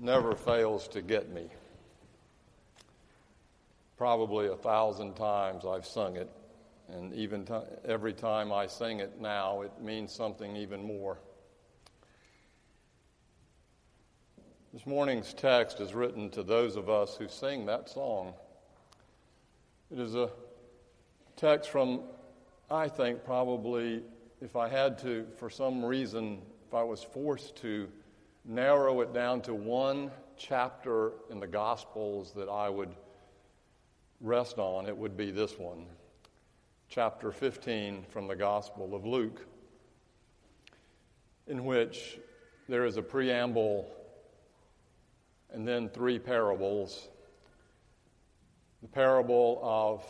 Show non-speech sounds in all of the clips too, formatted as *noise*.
never fails to get me. Probably a thousand times I've sung it, and even t- every time I sing it now, it means something even more. This morning's text is written to those of us who sing that song. It is a text from, I think, probably, if I had to, for some reason, if I was forced to narrow it down to one chapter in the Gospels that I would rest on, it would be this one, chapter 15 from the Gospel of Luke, in which there is a preamble and then three parables. The parable of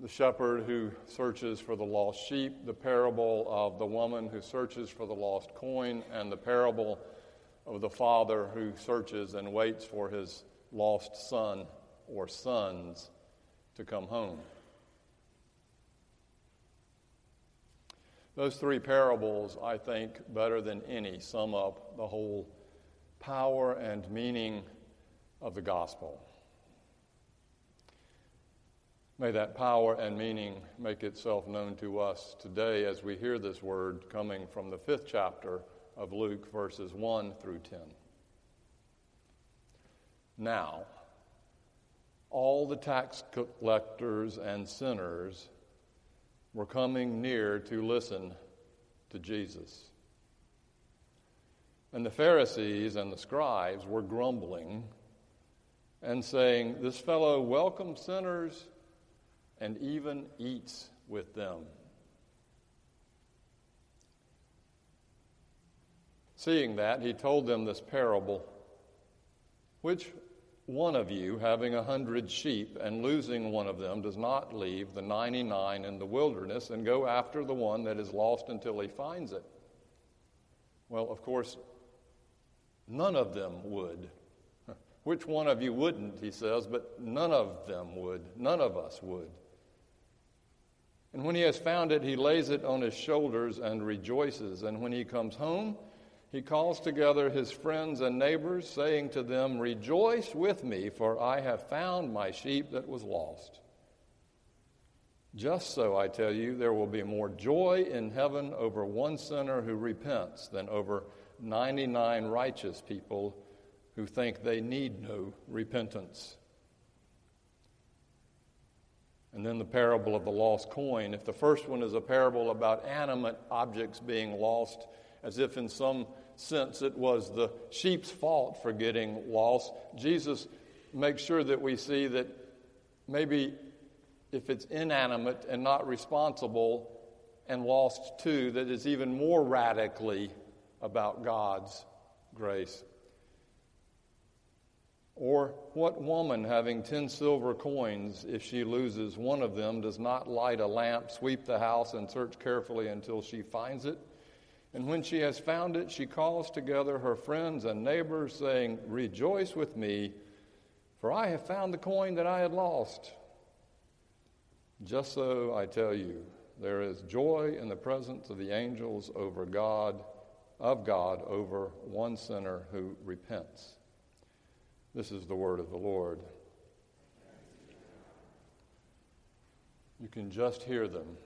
the shepherd who searches for the lost sheep, the parable of the woman who searches for the lost coin, and the parable of the father who searches and waits for his lost son or sons to come home. Those three parables, I think, better than any, sum up the whole power and meaning of the gospel. May that power and meaning make itself known to us today as we hear this word coming from the fifth chapter of Luke, verses 1 through 10. Now, all the tax collectors and sinners were coming near to listen to Jesus. And the Pharisees and the scribes were grumbling and saying, This fellow welcomes sinners and even eats with them. Seeing that, he told them this parable Which one of you, having a hundred sheep and losing one of them, does not leave the ninety nine in the wilderness and go after the one that is lost until he finds it? Well, of course, none of them would. *laughs* Which one of you wouldn't, he says, but none of them would. None of us would. And when he has found it, he lays it on his shoulders and rejoices. And when he comes home, he calls together his friends and neighbors, saying to them, Rejoice with me, for I have found my sheep that was lost. Just so, I tell you, there will be more joy in heaven over one sinner who repents than over 99 righteous people who think they need no repentance. And then the parable of the lost coin. If the first one is a parable about animate objects being lost, as if in some sense it was the sheep's fault for getting lost. Jesus makes sure that we see that maybe if it's inanimate and not responsible and lost too, that is even more radically about God's grace. Or what woman having ten silver coins, if she loses one of them, does not light a lamp, sweep the house, and search carefully until she finds it? And when she has found it, she calls together her friends and neighbors, saying, Rejoice with me, for I have found the coin that I had lost. Just so I tell you, there is joy in the presence of the angels over God, of God, over one sinner who repents. This is the word of the Lord. You can just hear them.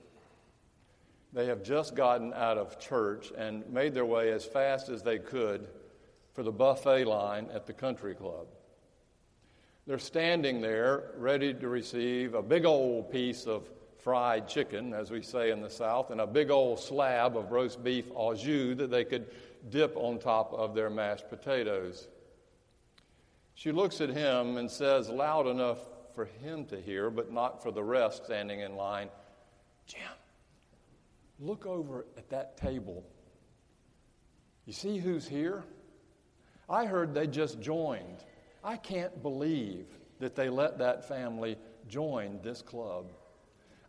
They have just gotten out of church and made their way as fast as they could for the buffet line at the country club. They're standing there ready to receive a big old piece of fried chicken, as we say in the South, and a big old slab of roast beef au jus that they could dip on top of their mashed potatoes. She looks at him and says, loud enough for him to hear, but not for the rest standing in line, Jim, Look over at that table. You see who's here? I heard they just joined. I can't believe that they let that family join this club.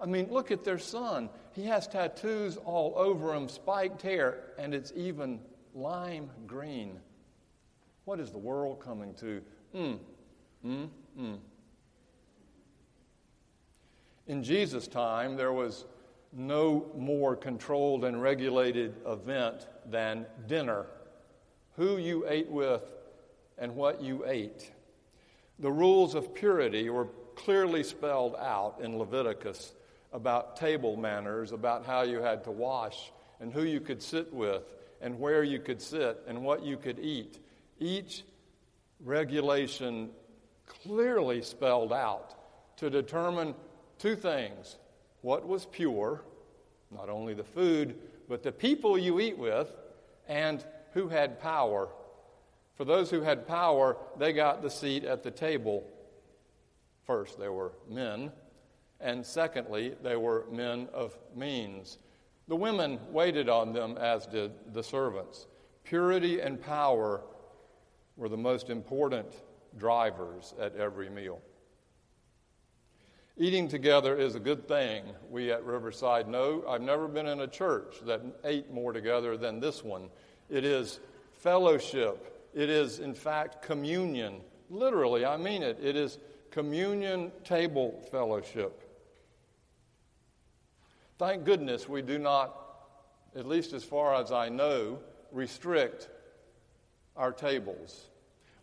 I mean, look at their son. He has tattoos all over him, spiked hair, and it's even lime green. What is the world coming to? Mm, mm, mm. In Jesus' time, there was no more controlled and regulated event than dinner. Who you ate with and what you ate. The rules of purity were clearly spelled out in Leviticus about table manners, about how you had to wash, and who you could sit with, and where you could sit, and what you could eat. Each regulation clearly spelled out to determine two things what was pure, not only the food, but the people you eat with, and who had power. For those who had power, they got the seat at the table. First, they were men, and secondly, they were men of means. The women waited on them, as did the servants. Purity and power were the most important drivers at every meal. Eating together is a good thing. We at Riverside know I've never been in a church that ate more together than this one. It is fellowship, it is, in fact, communion. Literally, I mean it. It is communion table fellowship. Thank goodness we do not, at least as far as I know, restrict our tables.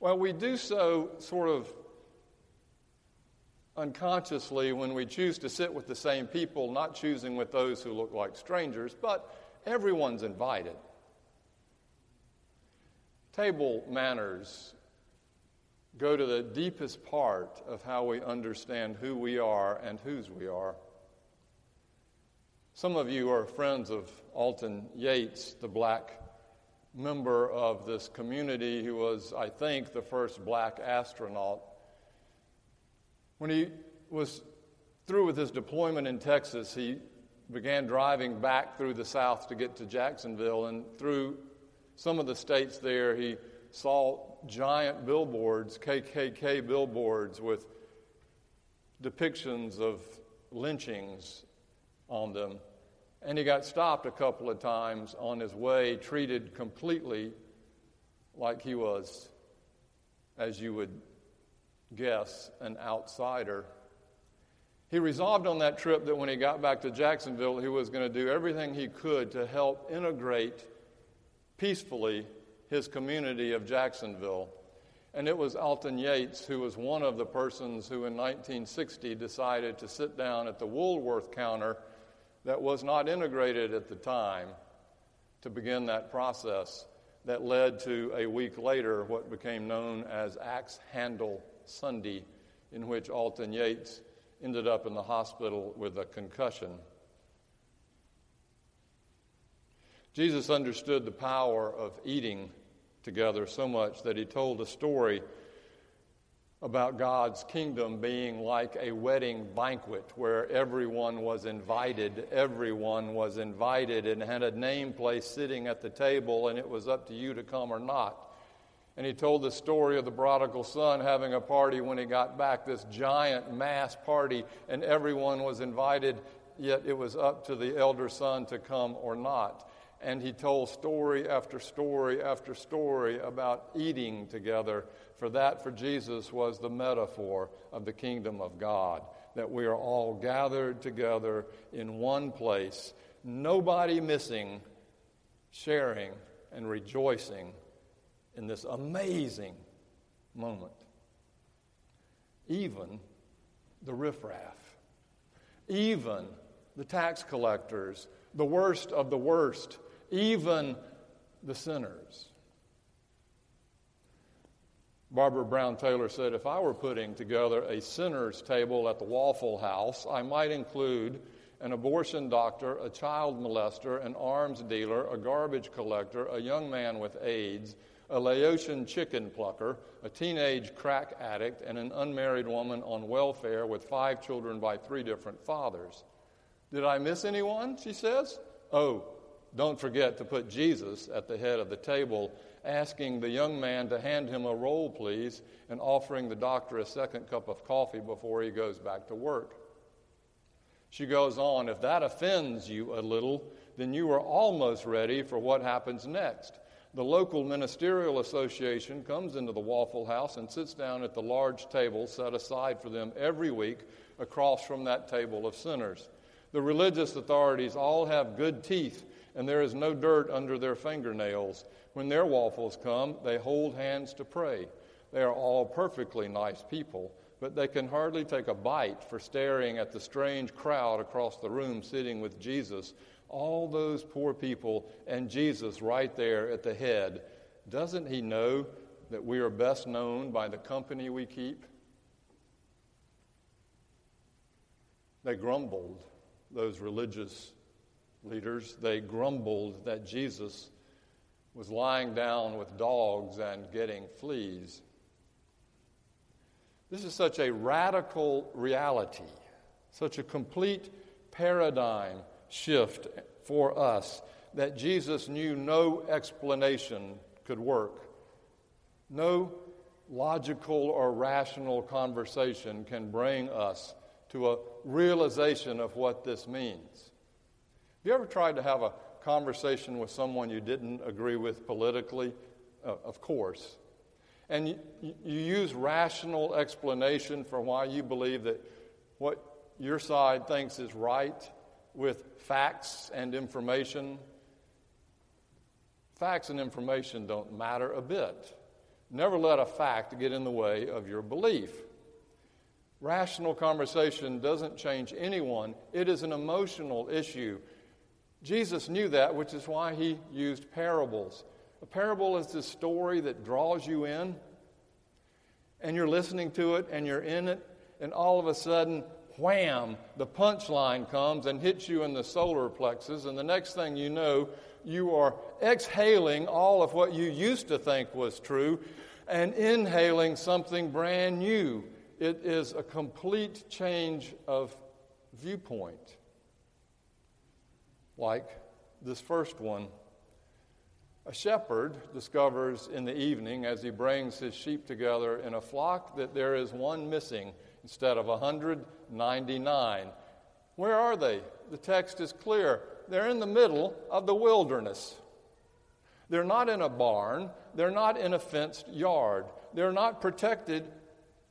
Well, we do so sort of unconsciously when we choose to sit with the same people, not choosing with those who look like strangers, but everyone's invited. Table manners go to the deepest part of how we understand who we are and whose we are. Some of you are friends of Alton Yates, the black member of this community who was, I think, the first black astronaut when he was through with his deployment in Texas, he began driving back through the South to get to Jacksonville. And through some of the states there, he saw giant billboards, KKK billboards, with depictions of lynchings on them. And he got stopped a couple of times on his way, treated completely like he was, as you would guess, an outsider. He resolved on that trip that when he got back to Jacksonville, he was going to do everything he could to help integrate peacefully his community of Jacksonville. And it was Alton Yates who was one of the persons who in 1960 decided to sit down at the Woolworth counter that was not integrated at the time to begin that process that led to a week later what became known as Axe Handle Sunday, in which Alton Yates ended up in the hospital with a concussion. Jesus understood the power of eating together so much that he told a story about God's kingdom being like a wedding banquet where everyone was invited. Everyone was invited and had a name place sitting at the table, and it was up to you to come or not. And he told the story of the prodigal son having a party when he got back, this giant mass party, and everyone was invited, yet it was up to the elder son to come or not. And he told story after story after story about eating together, for that for Jesus was the metaphor of the kingdom of God, that we are all gathered together in one place, nobody missing, sharing and rejoicing in this amazing moment. Even the riffraff, even the tax collectors, the worst of the worst, even the sinners. Barbara Brown Taylor said, If I were putting together a sinner's table at the Waffle House, I might include an abortion doctor, a child molester, an arms dealer, a garbage collector, a young man with AIDS, a Laotian chicken plucker, a teenage crack addict, and an unmarried woman on welfare with five children by three different fathers. Did I miss anyone? She says. Oh, don't forget to put Jesus at the head of the table, asking the young man to hand him a roll, please, and offering the doctor a second cup of coffee before he goes back to work. She goes on, if that offends you a little, then you are almost ready for what happens next the local ministerial association comes into the Waffle House and sits down at the large table set aside for them every week across from that table of sinners. The religious authorities all have good teeth, and there is no dirt under their fingernails. When their waffles come, they hold hands to pray. They are all perfectly nice people, but they can hardly take a bite for staring at the strange crowd across the room sitting with Jesus. All those poor people and Jesus right there at the head. Doesn't he know that we are best known by the company we keep? They grumbled, those religious leaders. They grumbled that Jesus was lying down with dogs and getting fleas. This is such a radical reality, such a complete paradigm shift for us that Jesus knew no explanation could work. No logical or rational conversation can bring us to a realization of what this means. Have you ever tried to have a conversation with someone you didn't agree with politically? Uh, of course. And you, you use rational explanation for why you believe that what your side thinks is right with facts and information. Facts and information don't matter a bit. Never let a fact get in the way of your belief. Rational conversation doesn't change anyone, it is an emotional issue. Jesus knew that, which is why he used parables. A parable is this story that draws you in, and you're listening to it, and you're in it, and all of a sudden, wham, the punchline comes and hits you in the solar plexus, and the next thing you know, you are exhaling all of what you used to think was true and inhaling something brand new. It is a complete change of viewpoint. Like this first one. A shepherd discovers in the evening, as he brings his sheep together in a flock, that there is one missing instead of 199. Where are they? The text is clear. They're in the middle of the wilderness. They're not in a barn, they're not in a fenced yard, they're not protected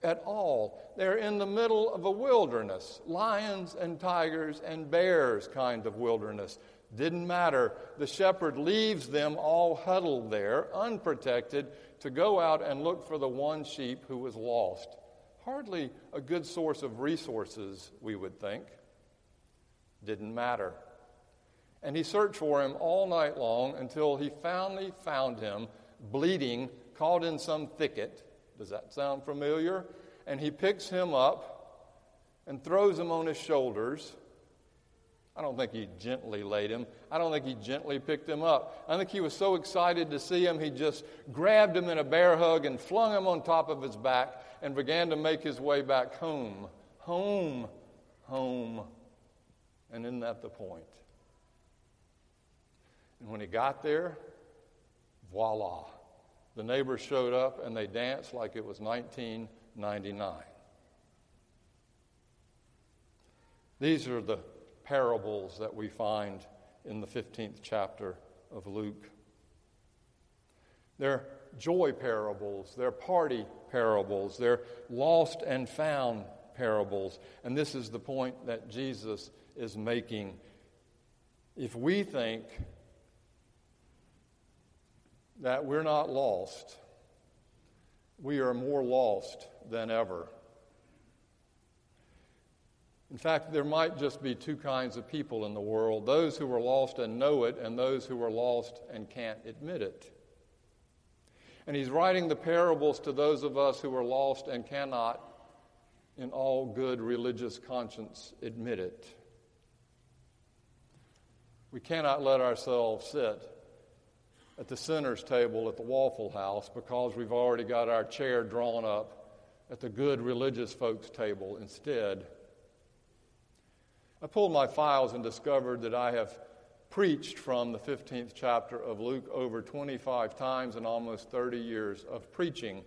at all. They're in the middle of a wilderness, lions and tigers and bears kind of wilderness. Didn't matter. The shepherd leaves them all huddled there, unprotected, to go out and look for the one sheep who was lost. Hardly a good source of resources, we would think. Didn't matter. And he searched for him all night long until he finally found him bleeding, caught in some thicket. Does that sound familiar? And he picks him up and throws him on his shoulders I don't think he gently laid him. I don't think he gently picked him up. I think he was so excited to see him, he just grabbed him in a bear hug and flung him on top of his back and began to make his way back home. Home, home. And isn't that the point? And when he got there, voila. The neighbors showed up and they danced like it was 1999. These are the parables that we find in the 15th chapter of Luke. They're joy parables, they're party parables, they're lost and found parables. And this is the point that Jesus is making. If we think that we're not lost, we are more lost than ever. In fact, there might just be two kinds of people in the world those who are lost and know it, and those who are lost and can't admit it. And he's writing the parables to those of us who are lost and cannot, in all good religious conscience, admit it. We cannot let ourselves sit at the sinner's table at the Waffle House because we've already got our chair drawn up at the good religious folks' table instead. I pulled my files and discovered that I have preached from the 15th chapter of Luke over 25 times in almost 30 years of preaching.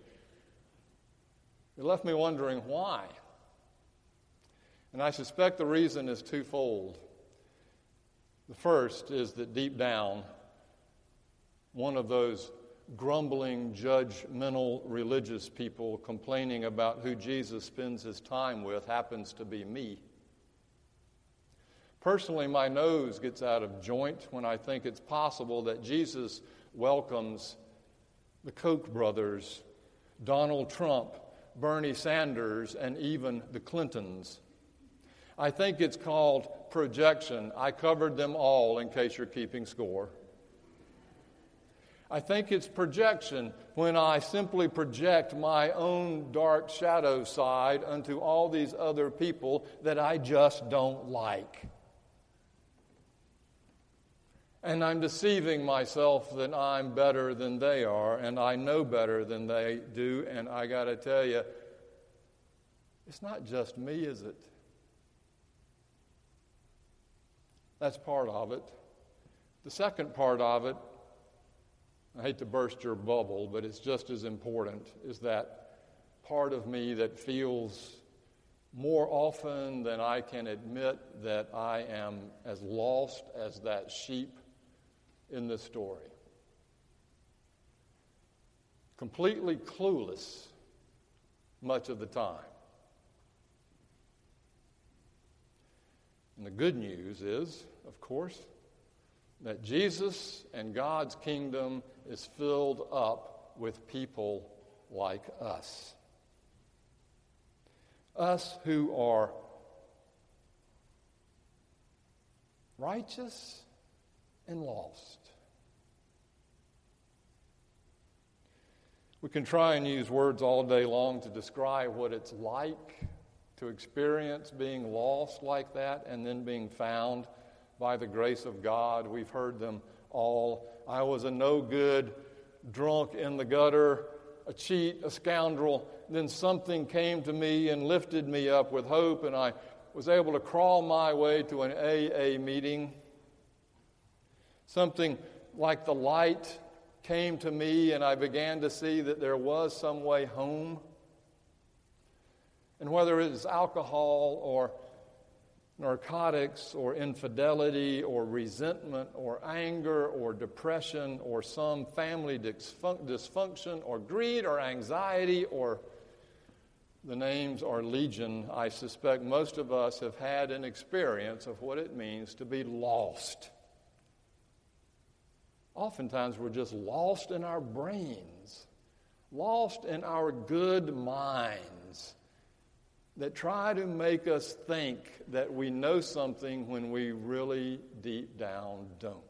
It left me wondering why. And I suspect the reason is twofold. The first is that deep down, one of those grumbling, judgmental religious people complaining about who Jesus spends his time with happens to be me. Personally, my nose gets out of joint when I think it's possible that Jesus welcomes the Koch brothers Donald Trump, Bernie Sanders, and even the Clintons. I think it's called projection. I covered them all in case you're keeping score. I think it's projection when I simply project my own dark shadow side unto all these other people that I just don't like. And I'm deceiving myself that I'm better than they are, and I know better than they do. And I got to tell you, it's not just me, is it? That's part of it. The second part of it I hate to burst your bubble, but it's just as important, is that part of me that feels more often than I can admit that I am as lost as that sheep in this story. Completely clueless much of the time. And the good news is, of course, that Jesus and God's kingdom is filled up with people like us. Us who are righteous and lost. We can try and use words all day long to describe what it's like to experience being lost like that and then being found by the grace of God. We've heard them all. I was a no good, drunk in the gutter, a cheat, a scoundrel. Then something came to me and lifted me up with hope, and I was able to crawl my way to an AA meeting. Something like the light came to me, and I began to see that there was some way home. And whether it's alcohol or narcotics or infidelity or resentment or anger or depression or some family dysfunction or greed or anxiety or the names are legion. I suspect most of us have had an experience of what it means to be lost. Oftentimes, we're just lost in our brains, lost in our good minds that try to make us think that we know something when we really deep down don't.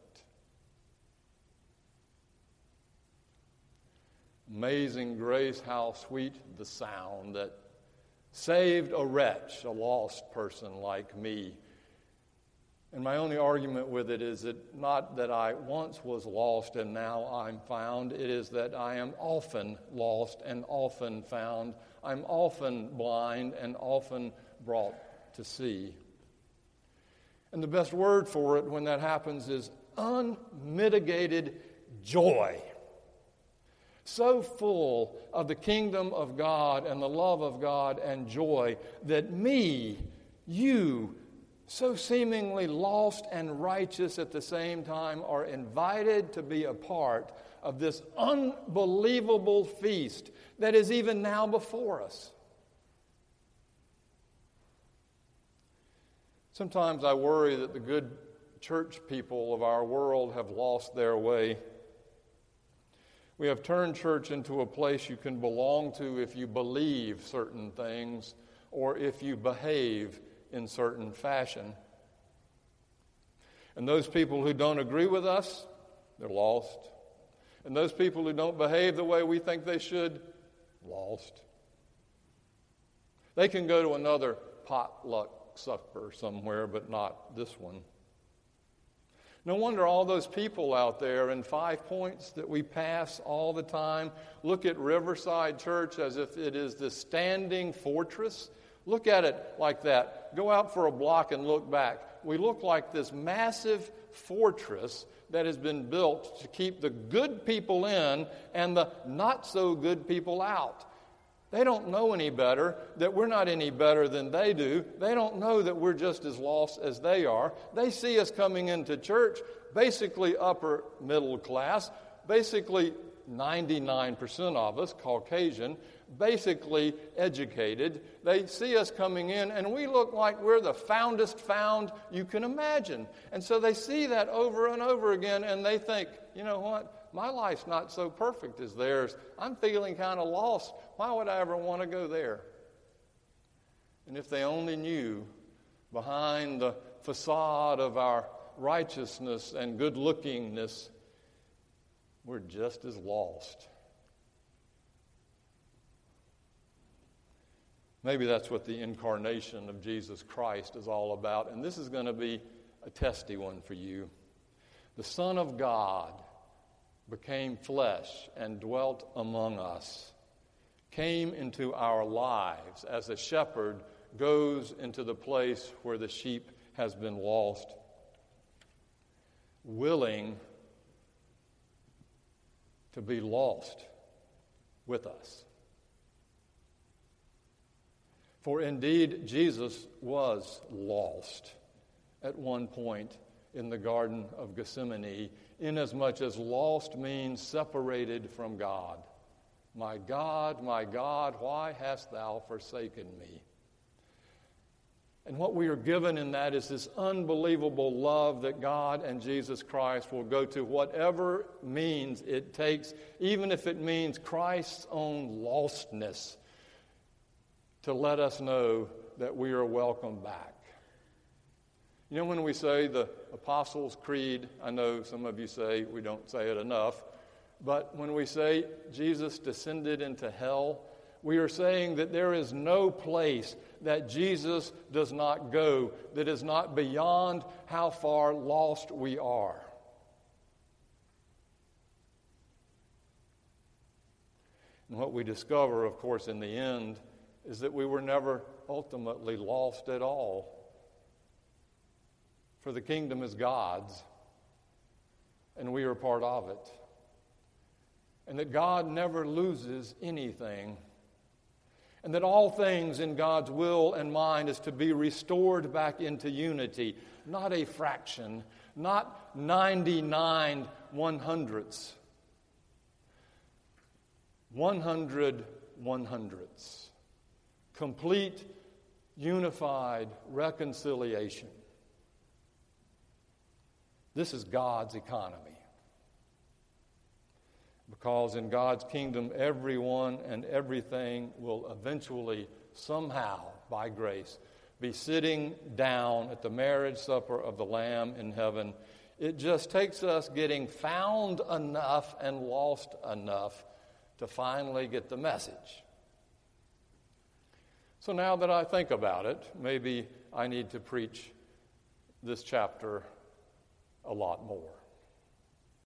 Amazing grace, how sweet the sound that saved a wretch, a lost person like me. And my only argument with it is that not that I once was lost and now I'm found, it is that I am often lost and often found I'm often blind and often brought to see. And the best word for it when that happens is unmitigated joy. So full of the kingdom of God and the love of God and joy that me, you, so seemingly lost and righteous at the same time, are invited to be a part of this unbelievable feast that is even now before us. Sometimes I worry that the good church people of our world have lost their way. We have turned church into a place you can belong to if you believe certain things or if you behave in certain fashion. And those people who don't agree with us, they're lost. And those people who don't behave the way we think they should, lost. They can go to another potluck supper somewhere, but not this one. No wonder all those people out there in Five Points that we pass all the time look at Riverside Church as if it is the standing fortress. Look at it like that. Go out for a block and look back. We look like this massive fortress that has been built to keep the good people in and the not so good people out. They don't know any better, that we're not any better than they do. They don't know that we're just as lost as they are. They see us coming into church, basically upper middle class, basically 99% of us, Caucasian, basically educated. They see us coming in, and we look like we're the foundest found you can imagine. And so they see that over and over again, and they think, you know what? my life's not so perfect as theirs. I'm feeling kind of lost. Why would I ever want to go there? And if they only knew behind the facade of our righteousness and good lookingness, we're just as lost. Maybe that's what the incarnation of Jesus Christ is all about. And this is going to be a testy one for you. The Son of God became flesh and dwelt among us, came into our lives as a shepherd goes into the place where the sheep has been lost, willing to be lost with us. For indeed, Jesus was lost at one point in the Garden of Gethsemane, inasmuch as lost means separated from God. My God, my God, why hast thou forsaken me? And what we are given in that is this unbelievable love that God and Jesus Christ will go to whatever means it takes, even if it means Christ's own lostness, to let us know that we are welcome back. You know, when we say the Apostles' Creed, I know some of you say we don't say it enough, but when we say Jesus descended into hell, we are saying that there is no place that Jesus does not go that is not beyond how far lost we are. And what we discover, of course, in the end, is that we were never ultimately lost at all. For the kingdom is God's, and we are part of it. And that God never loses anything and that all things in God's will and mind is to be restored back into unity, not a fraction, not 99 one hundredths, 100 one hundredths. Complete, unified reconciliation. This is God's economy. Because in God's kingdom, everyone and everything will eventually, somehow, by grace, be sitting down at the marriage supper of the Lamb in heaven. It just takes us getting found enough and lost enough to finally get the message. So now that I think about it, maybe I need to preach this chapter a lot more.